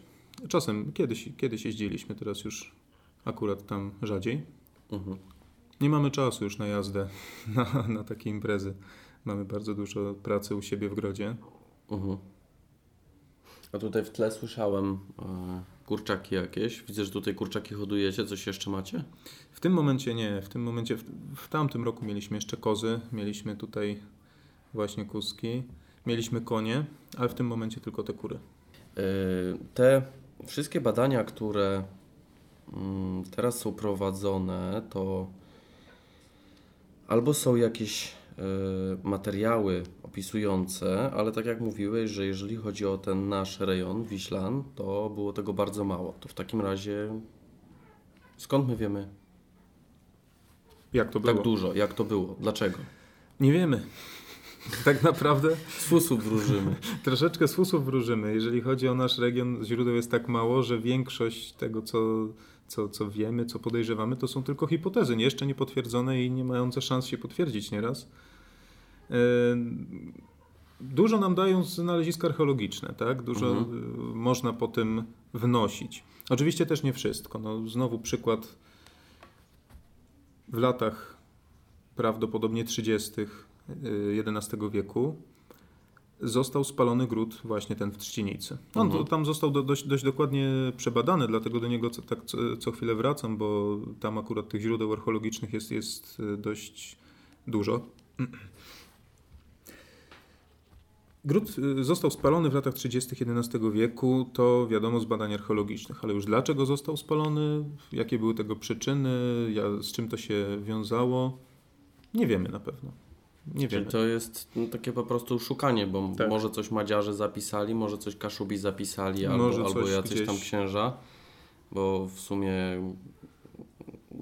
Czasem, kiedyś, kiedyś jeździliśmy, teraz już akurat tam rzadziej. Mhm. Nie mamy czasu już na jazdę, na, na takie imprezy. Mamy bardzo dużo pracy u siebie w grodzie. Mhm. A tutaj w tle słyszałem, e, kurczaki jakieś. Widzę, że tutaj kurczaki hodujecie. Coś jeszcze macie? W tym momencie nie. W tym momencie, w, w tamtym roku mieliśmy jeszcze kozy, mieliśmy tutaj właśnie kuski, mieliśmy konie, ale w tym momencie tylko te kury. Yy, te wszystkie badania, które mm, teraz są prowadzone, to albo są jakieś materiały opisujące, ale tak jak mówiłeś, że jeżeli chodzi o ten nasz rejon Wiślan, to było tego bardzo mało. To w takim razie skąd my wiemy Jak to było? tak dużo? Jak to było? Dlaczego? Nie wiemy. Tak naprawdę Z fusów wróżymy. troszeczkę z fusów wróżymy. Jeżeli chodzi o nasz region, źródeł jest tak mało, że większość tego, co, co, co wiemy, co podejrzewamy, to są tylko hipotezy, nie- jeszcze nie potwierdzone i nie mające szans się potwierdzić nieraz. Dużo nam dają znaleziska archeologiczne, tak? Dużo Mhm. y, można po tym wnosić. Oczywiście też nie wszystko. No, znowu przykład w latach prawdopodobnie 30. y, XI wieku został spalony gród właśnie ten w Trzcinicy. On Mhm. tam został do, dość, dość dokładnie przebadany, dlatego do niego co, tak co, co chwilę wracam, bo tam akurat tych źródeł archeologicznych jest, jest y, dość dużo. Gród y, został spalony w latach 30. XI wieku, to wiadomo z badań archeologicznych, ale już dlaczego został spalony, jakie były tego przyczyny, z czym to się wiązało, nie wiemy na pewno. Nie wiemy. to jest no, takie po prostu szukanie, bo Tak. może coś Madziarze zapisali, może coś Kaszubi zapisali, albo, Może albo jacyś tam gdzieś- księża, bo w sumie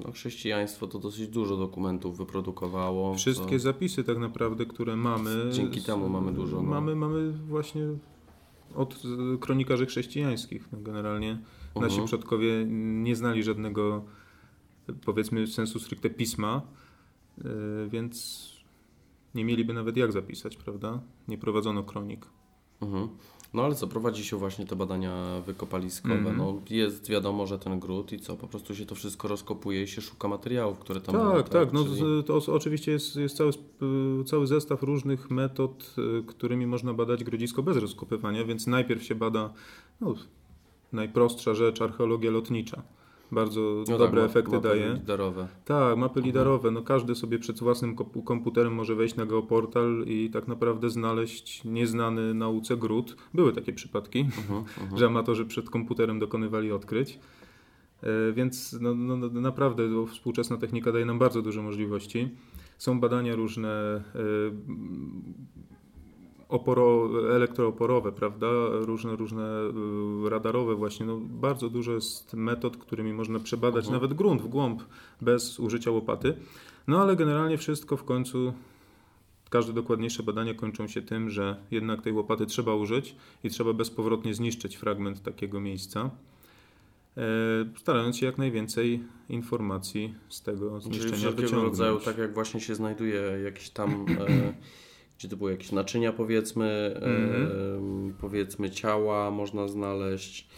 no, chrześcijaństwo to dosyć dużo dokumentów wyprodukowało. Wszystkie co- zapisy tak naprawdę, które mamy. Dzięki temu mamy dużo, no. Mamy, mamy właśnie od kronikarzy chrześcijańskich. No, generalnie nasi Mhm. przodkowie nie znali żadnego, powiedzmy, sensu stricte pisma, y, więc nie mieliby nawet jak zapisać, prawda? Nie prowadzono kronik. Mhm. No ale co, prowadzi się właśnie te badania wykopaliskowe. Mhm. No, jest wiadomo, że ten gród i co, po prostu się to wszystko rozkopuje i się szuka materiałów, które tam były. Tak, tak. No, Czyli- to oczywiście jest, jest cały, sp- cały zestaw różnych metod, y, którymi można badać grodzisko bez rozkopywania, więc najpierw się bada no, najprostsza rzecz, archeologia lotnicza. Bardzo No dobre tak, efekty mapy daje. liderowe. Tak, mapy Mhm. lidarowe. No, każdy sobie przed własnym komputerem może wejść na geoportal i tak naprawdę znaleźć nieznany nauce gród. Były takie przypadki, Mhm, mhm. że amatorzy przed komputerem dokonywali odkryć. E, Więc no, no, no, naprawdę współczesna technika daje nam bardzo duże możliwości. Są badania różne e, oporo, elektrooporowe, prawda? Różne, różne e, radarowe właśnie. No, bardzo dużo jest metod, którymi można przebadać Mhm. nawet grunt w głąb bez użycia łopaty. No ale generalnie wszystko w końcu każde dokładniejsze badania kończą się tym, że jednak tej łopaty trzeba użyć i trzeba bezpowrotnie zniszczyć fragment takiego miejsca, e, starając się jak najwięcej informacji z tego Czyli zniszczenia wszelkiego wyciągnąć. rodzaju, tak jak właśnie się znajduje jakieś tam, e, gdzie to były jakieś naczynia powiedzmy, Mhm. powiedzmy ciała można znaleźć.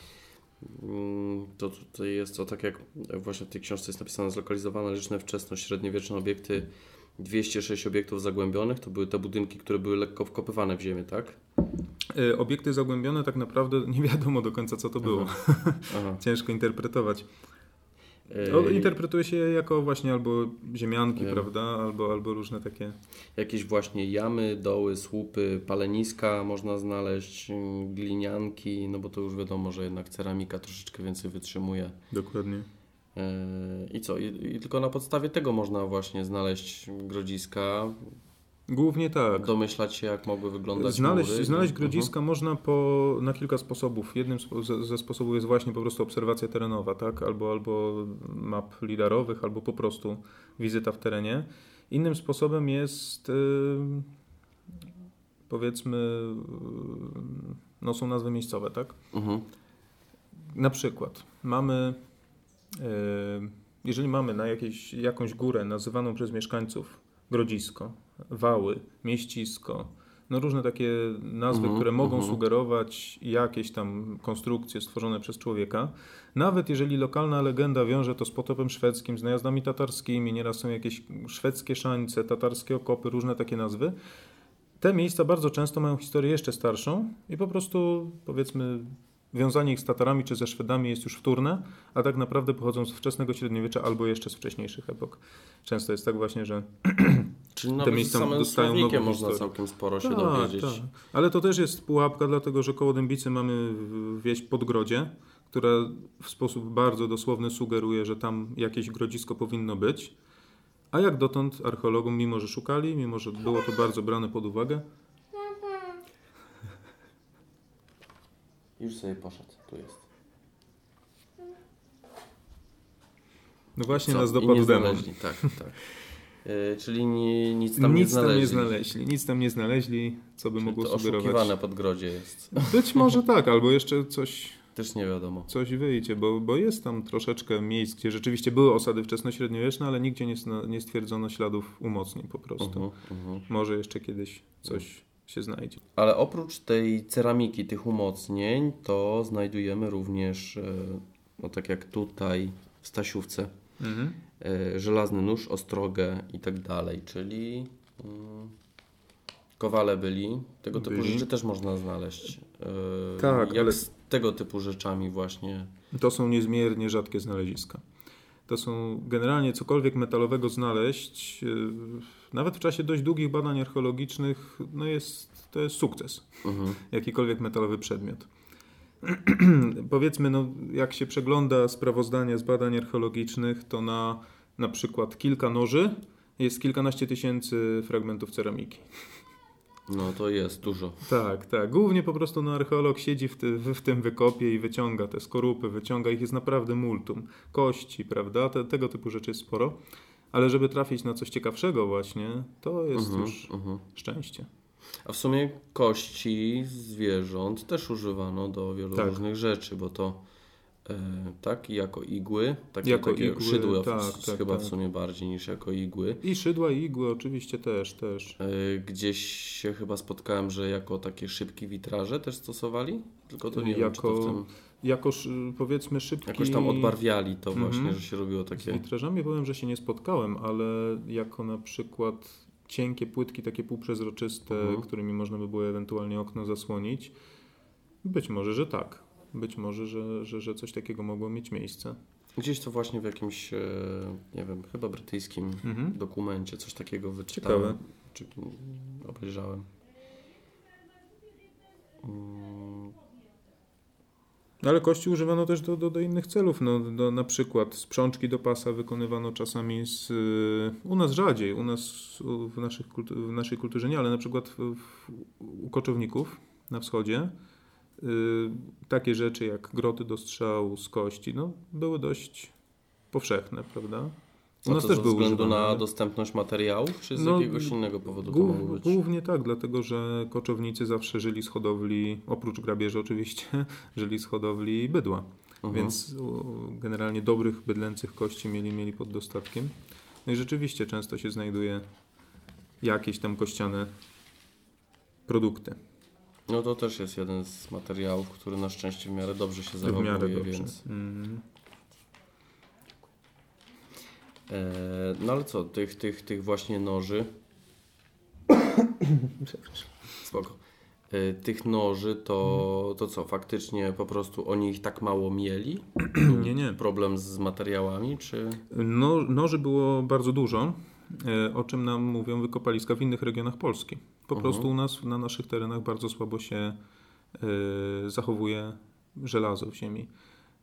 Mm, To tutaj jest to tak jak właśnie w tej książce jest napisane zlokalizowane liczne wczesno-średniowieczne obiekty 206 obiektów zagłębionych, to były te budynki, które były lekko wkopywane w ziemię, tak? E, Obiekty zagłębione tak naprawdę nie wiadomo do końca co to było. Aha. Ciężko interpretować. E, No, interpretuje się je jako właśnie albo ziemianki, Wiem. prawda, albo, albo różne takie Jakieś właśnie jamy, doły, słupy, paleniska można znaleźć, mm, glinianki, no bo to już wiadomo, że jednak ceramika troszeczkę więcej wytrzymuje. dokładnie. E, I co? I, I tylko na podstawie tego można właśnie znaleźć grodziska, Głównie tak. domyślać się, jak mogły wyglądać Znaleźć, mury. znaleźć Mhm. grodziska można po, na kilka sposobów. Jednym ze, ze sposobów jest właśnie po prostu obserwacja terenowa, tak? albo, albo map lidarowych, albo po prostu wizyta w terenie. Innym sposobem jest y, powiedzmy, y, no są nazwy miejscowe, tak? Mhm. Na przykład mamy, y, jeżeli mamy na jakiejś, jakąś górę nazywaną przez mieszkańców grodzisko, wały, mieścisko, no różne takie nazwy, Mhm, które mogą mhm. sugerować jakieś tam konstrukcje stworzone przez człowieka. Nawet jeżeli lokalna legenda wiąże to z potopem szwedzkim, z najazdami tatarskimi, nieraz są jakieś szwedzkie szańce, tatarskie okopy, różne takie nazwy. Te miejsca bardzo często mają historię jeszcze starszą i po prostu powiedzmy wiązanie ich z Tatarami czy ze Szwedami jest już wtórne, a tak naprawdę pochodzą z wczesnego średniowiecza albo jeszcze z wcześniejszych epok. Często jest tak właśnie, że Czyli te miejsca samym dostają nową można historię. całkiem sporo się tak, dowiedzieć. Tak. Ale to też jest pułapka, dlatego że koło Dębicy mamy wieś Podgrodzie, która w sposób bardzo dosłowny sugeruje, że tam jakieś grodzisko powinno być. A jak dotąd archeologom, mimo że szukali, mimo że było to bardzo brane pod uwagę, Już sobie poszedł, tu jest. No właśnie Co? nas dopadł demon. Tak, tak. Yy, czyli ni, nic tam nic nie znaleźli. Tam nie znaleźli. Nic tam nie znaleźli, co by czyli mogło to sugerować. oszukiwane podgrodzie jest. Być może tak, albo jeszcze coś... Też nie wiadomo. Coś wyjdzie, bo, bo jest tam troszeczkę miejsc, gdzie rzeczywiście były osady wczesnośredniowieczne, ale nigdzie nie, nie stwierdzono śladów umocnień po prostu. Uh -huh, uh -huh. Może jeszcze kiedyś coś się znajdzie. Ale oprócz tej ceramiki, tych umocnień, to znajdujemy również, e, no tak jak tutaj w Stasiówce, mhm. E, żelazny nóż, ostrogę i tak dalej, czyli mm, kowale byli. Tego typu byli. rzeczy też można znaleźć. E, tak, jak ale... z tego typu rzeczami właśnie. To są niezmiernie rzadkie znaleziska. To są generalnie cokolwiek metalowego znaleźć, nawet w czasie dość długich badań archeologicznych, no jest, to jest sukces. Mhm. Jakikolwiek metalowy przedmiot. Powiedzmy, no, jak się przegląda sprawozdania z badań archeologicznych, to na na przykład kilka noży jest kilkanaście tysięcy fragmentów ceramiki. No to jest dużo. Tak, tak. Głównie po prostu no, archeolog siedzi w, ty, w, tym wykopie i wyciąga te skorupy, wyciąga ich jest naprawdę multum. Kości, prawda? Te, tego typu rzeczy jest sporo. Ale żeby trafić na coś ciekawszego właśnie, to jest uh-huh, już uh-huh. szczęście. A w sumie kości zwierząt też używano do wielu tak. różnych rzeczy, bo to e, tak jako igły, takie, jako takie igły, szydły tak, tak, chyba tak. w sumie bardziej niż jako igły. I szydła i igły oczywiście też, też. E, gdzieś się chyba spotkałem, że jako takie szybkie witraże też stosowali, tylko to nie jako... wiem, czy to w tym jako powiedzmy szybki... Jakoś tam odbarwiali to właśnie, mm -hmm. że się robiło takie... Z witrażami powiem, że się nie spotkałem, ale jako na przykład cienkie płytki, takie półprzezroczyste, -hmm. którymi można by było ewentualnie okno zasłonić, być może, że tak. Być może, że, że, że coś takiego mogło mieć miejsce. Gdzieś to właśnie w jakimś, e, nie wiem, chyba brytyjskim -hmm. dokumencie coś takiego wyczytałem. Ciekawe. Czy obejrzałem. Mm. No ale kości używano też do, do, do innych celów. No, do, na przykład sprzączki do pasa wykonywano czasami z, u nas rzadziej, u nas w, naszych w naszej kulturze nie, ale na przykład w, w, u koczowników na wschodzie y, takie rzeczy jak groty do strzału z kości no, były dość powszechne, prawda? U nas też ze względu na dostępność materiałów, czy z no, jakiegoś innego powodu głów, to być? Głównie tak, dlatego że koczownicy zawsze żyli z hodowli, oprócz grabieży oczywiście, żyli z hodowli bydła. Mhm. Więc generalnie dobrych bydlęcych kości mieli, mieli pod dostatkiem. No i rzeczywiście często się znajduje jakieś tam kościane produkty. No to też jest jeden z materiałów, który na szczęście w miarę dobrze się zachowuje, w miarę dobrze. więc... Mm. E, no ale co, tych, tych, tych właśnie noży. Spoko. E, tych noży to, to co, faktycznie po prostu oni ich tak mało mieli? nie, nie. Problem z materiałami, czy? No, noży było bardzo dużo, e, o czym nam mówią wykopaliska w innych regionach Polski. Po mhm. prostu u nas, na naszych terenach bardzo słabo się zachowuje żelazo w ziemi.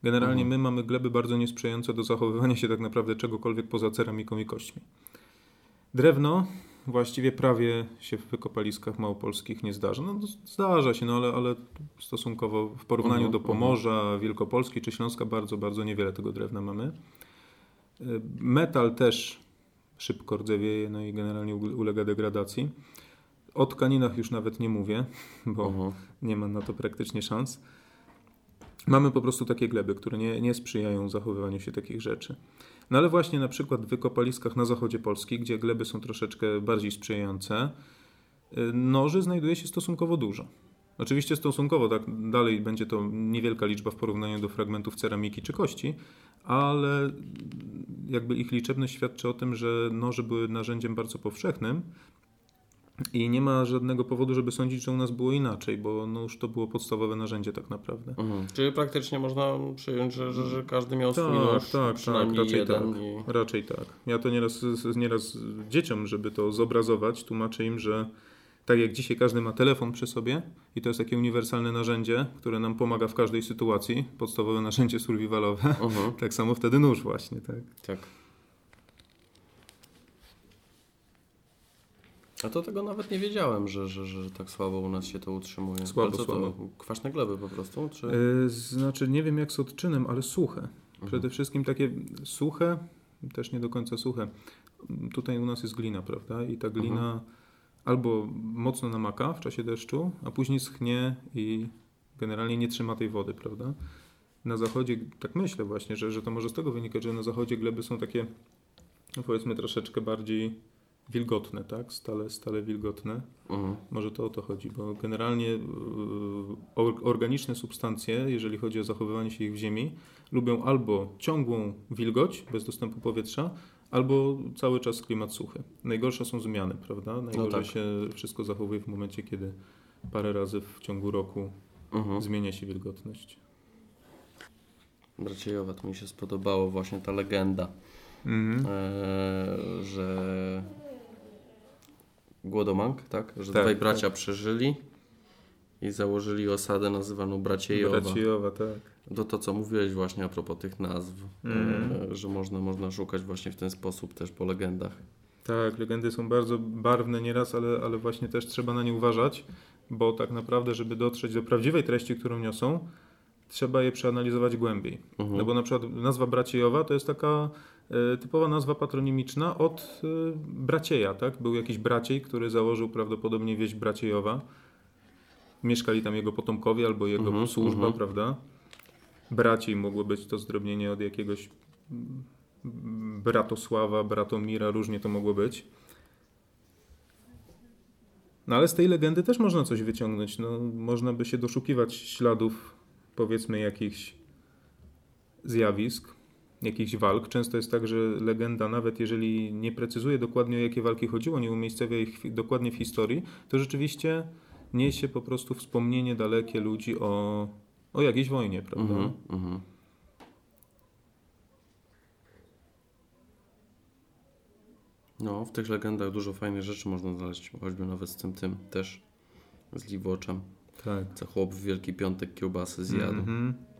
Generalnie mhm. my mamy gleby bardzo niesprzyjające do zachowywania się tak naprawdę czegokolwiek poza ceramiką i kośćmi. Drewno właściwie prawie się w wykopaliskach małopolskich nie zdarza. No, zdarza się, no ale, ale stosunkowo w porównaniu uh do mhm, Pomorza, Wielkopolski czy Śląska bardzo, bardzo niewiele tego drewna mamy. E, metal też szybko rdzewieje, no i generalnie ulega degradacji. O tkaninach już nawet nie mówię, bo uh nie ma na to praktycznie szans. Mamy po prostu takie gleby, które nie, nie sprzyjają zachowywaniu się takich rzeczy. No ale właśnie na przykład w wykopaliskach na zachodzie Polski, gdzie gleby są troszeczkę bardziej sprzyjające, y, noży znajduje się stosunkowo dużo. Oczywiście stosunkowo, tak dalej będzie to niewielka liczba w porównaniu do fragmentów ceramiki czy kości, ale jakby ich liczebność świadczy o tym, że noże były narzędziem bardzo powszechnym I nie ma żadnego powodu, żeby sądzić, że u nas było inaczej, bo no już to było podstawowe narzędzie tak naprawdę. Mhm. Czyli praktycznie można przyjąć, że, że, że każdy miał tak, swój nóż, tak, tak, raczej jeden. Tak, i... Raczej tak. Ja to nieraz, nieraz dzieciom, żeby to zobrazować, tłumaczę im, że tak jak dzisiaj każdy ma telefon przy sobie i to jest takie uniwersalne narzędzie, które nam pomaga w każdej sytuacji, podstawowe narzędzie survivalowe, uh mhm. -huh. tak samo wtedy nóż właśnie, tak. Tak. A to tego nawet nie wiedziałem, że, że, że tak słabo u nas się to utrzymuje. Słabo, co słabo. To, kwaśne gleby po prostu? Czy... Yy, znaczy nie wiem jak z odczynem, ale suche. Mhm. Przede wszystkim takie suche, też nie do końca suche. Tutaj u nas jest glina, prawda? I ta glina mhm. albo mocno namaka w czasie deszczu, a później schnie i generalnie nie trzyma tej wody, prawda? Na zachodzie, tak myślę właśnie, że, że to może z tego wynikać, że na zachodzie gleby są takie, no powiedzmy, troszeczkę bardziej wilgotne, tak? Stale, stale wilgotne. Mhm. Może to o to chodzi, bo generalnie y, organiczne substancje, jeżeli chodzi o zachowywanie się ich w ziemi, lubią albo ciągłą wilgoć bez dostępu powietrza, albo cały czas klimat suchy. Najgorsze są zmiany, prawda? Najgorzej no tak. się wszystko zachowuje w momencie, kiedy parę razy w ciągu roku mhm. zmienia się wilgotność. Braciejowa, to mi się spodobało właśnie ta legenda, mhm. e, że Głodomank, tak? Że tak, dwaj bracia tak. przeżyli i założyli osadę nazywaną Braciejowa. Braciejowa, tak. To to, co mówiłeś właśnie a propos tych nazw, mm. że można, można szukać właśnie w ten sposób też po legendach. Tak, legendy są bardzo barwne nieraz, ale, ale właśnie też trzeba na nie uważać, bo tak naprawdę, żeby dotrzeć do prawdziwej treści, którą niosą, trzeba je przeanalizować głębiej. Mhm. No bo na przykład nazwa Braciejowa to jest taka E, typowa nazwa patronimiczna od e, Bracieja, tak? Był jakiś Braciej, który założył prawdopodobnie wieś Braciejowa. Mieszkali tam jego potomkowie albo jego mhm, służba, mhm. prawda? Braciej mogło być to zdrobnienie od jakiegoś Bratosława, Bratomira, różnie to mogło być. No ale z tej legendy też można coś wyciągnąć. No, można by się doszukiwać śladów, powiedzmy, jakichś zjawisk jakichś walk. Często jest tak, że legenda, nawet jeżeli nie precyzuje dokładnie o jakie walki chodziło, nie umiejscawia ich dokładnie w historii, to rzeczywiście niesie po prostu wspomnienie dalekie ludzi o, o jakiejś wojnie, prawda? Mm -hmm. No, w tych legendach dużo fajnych rzeczy można znaleźć, choćby nawet z tym tym też, z Liwoczem. Tak. Co chłop w Wielki Piątek kiełbasy zjadł. Mm -hmm.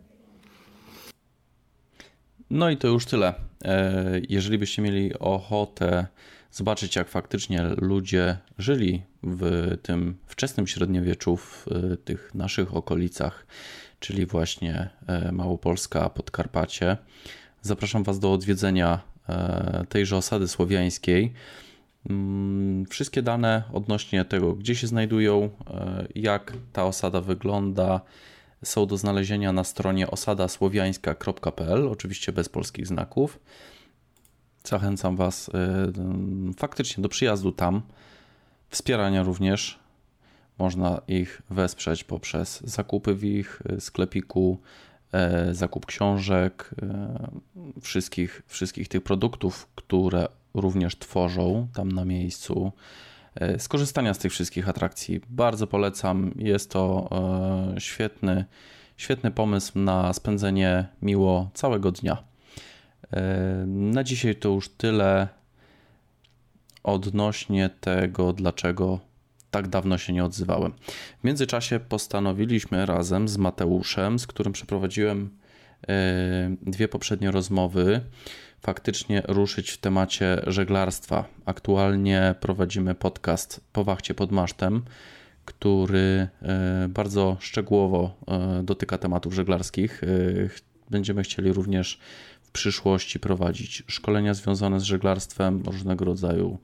No i to już tyle. E, jeżeli byście mieli ochotę zobaczyć, jak faktycznie ludzie żyli w tym wczesnym średniowieczu, w e, tych naszych okolicach, czyli właśnie e, Małopolska, Podkarpacie, zapraszam Was do odwiedzenia tejże osady słowiańskiej. Mm, wszystkie dane odnośnie tego, gdzie się znajdują, jak ta osada wygląda, są do znalezienia na stronie osadasłowiańska.pl, oczywiście bez polskich znaków. Zachęcam Was y, faktycznie do przyjazdu tam, wspierania również. Można ich wesprzeć poprzez zakupy w ich y, sklepiku, zakup książek, wszystkich, wszystkich tych produktów, które również tworzą tam na miejscu. E, skorzystania z tych wszystkich atrakcji. Bardzo polecam. Jest to e, świetny, świetny pomysł na spędzenie miło całego dnia. E, na dzisiaj to już tyle odnośnie tego, dlaczego tak dawno się nie odzywałem. W międzyczasie postanowiliśmy razem z Mateuszem, z którym przeprowadziłem dwie poprzednie rozmowy, faktycznie ruszyć w temacie żeglarstwa. Aktualnie prowadzimy podcast po wachcie pod masztem, który e, bardzo szczegółowo e, dotyka tematów żeglarskich. E, będziemy chcieli również w przyszłości prowadzić szkolenia związane z żeglarstwem, różnego rodzaju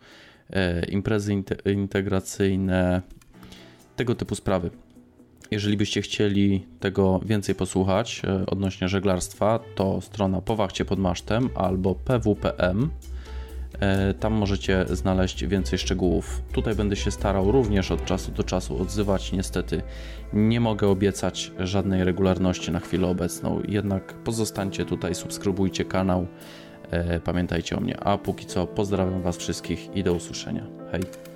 imprezy integracyjne, tego typu sprawy. Jeżeli byście chcieli tego więcej posłuchać e, odnośnie żeglarstwa, to strona Powachcie pod masztem albo pwpm. E, tam możecie znaleźć więcej szczegółów. Tutaj będę się starał również od czasu do czasu odzywać. Niestety nie mogę obiecać żadnej regularności na chwilę obecną, jednak pozostańcie tutaj, subskrybujcie kanał, e, pamiętajcie o mnie. A póki co pozdrawiam Was wszystkich i do usłyszenia. Hej!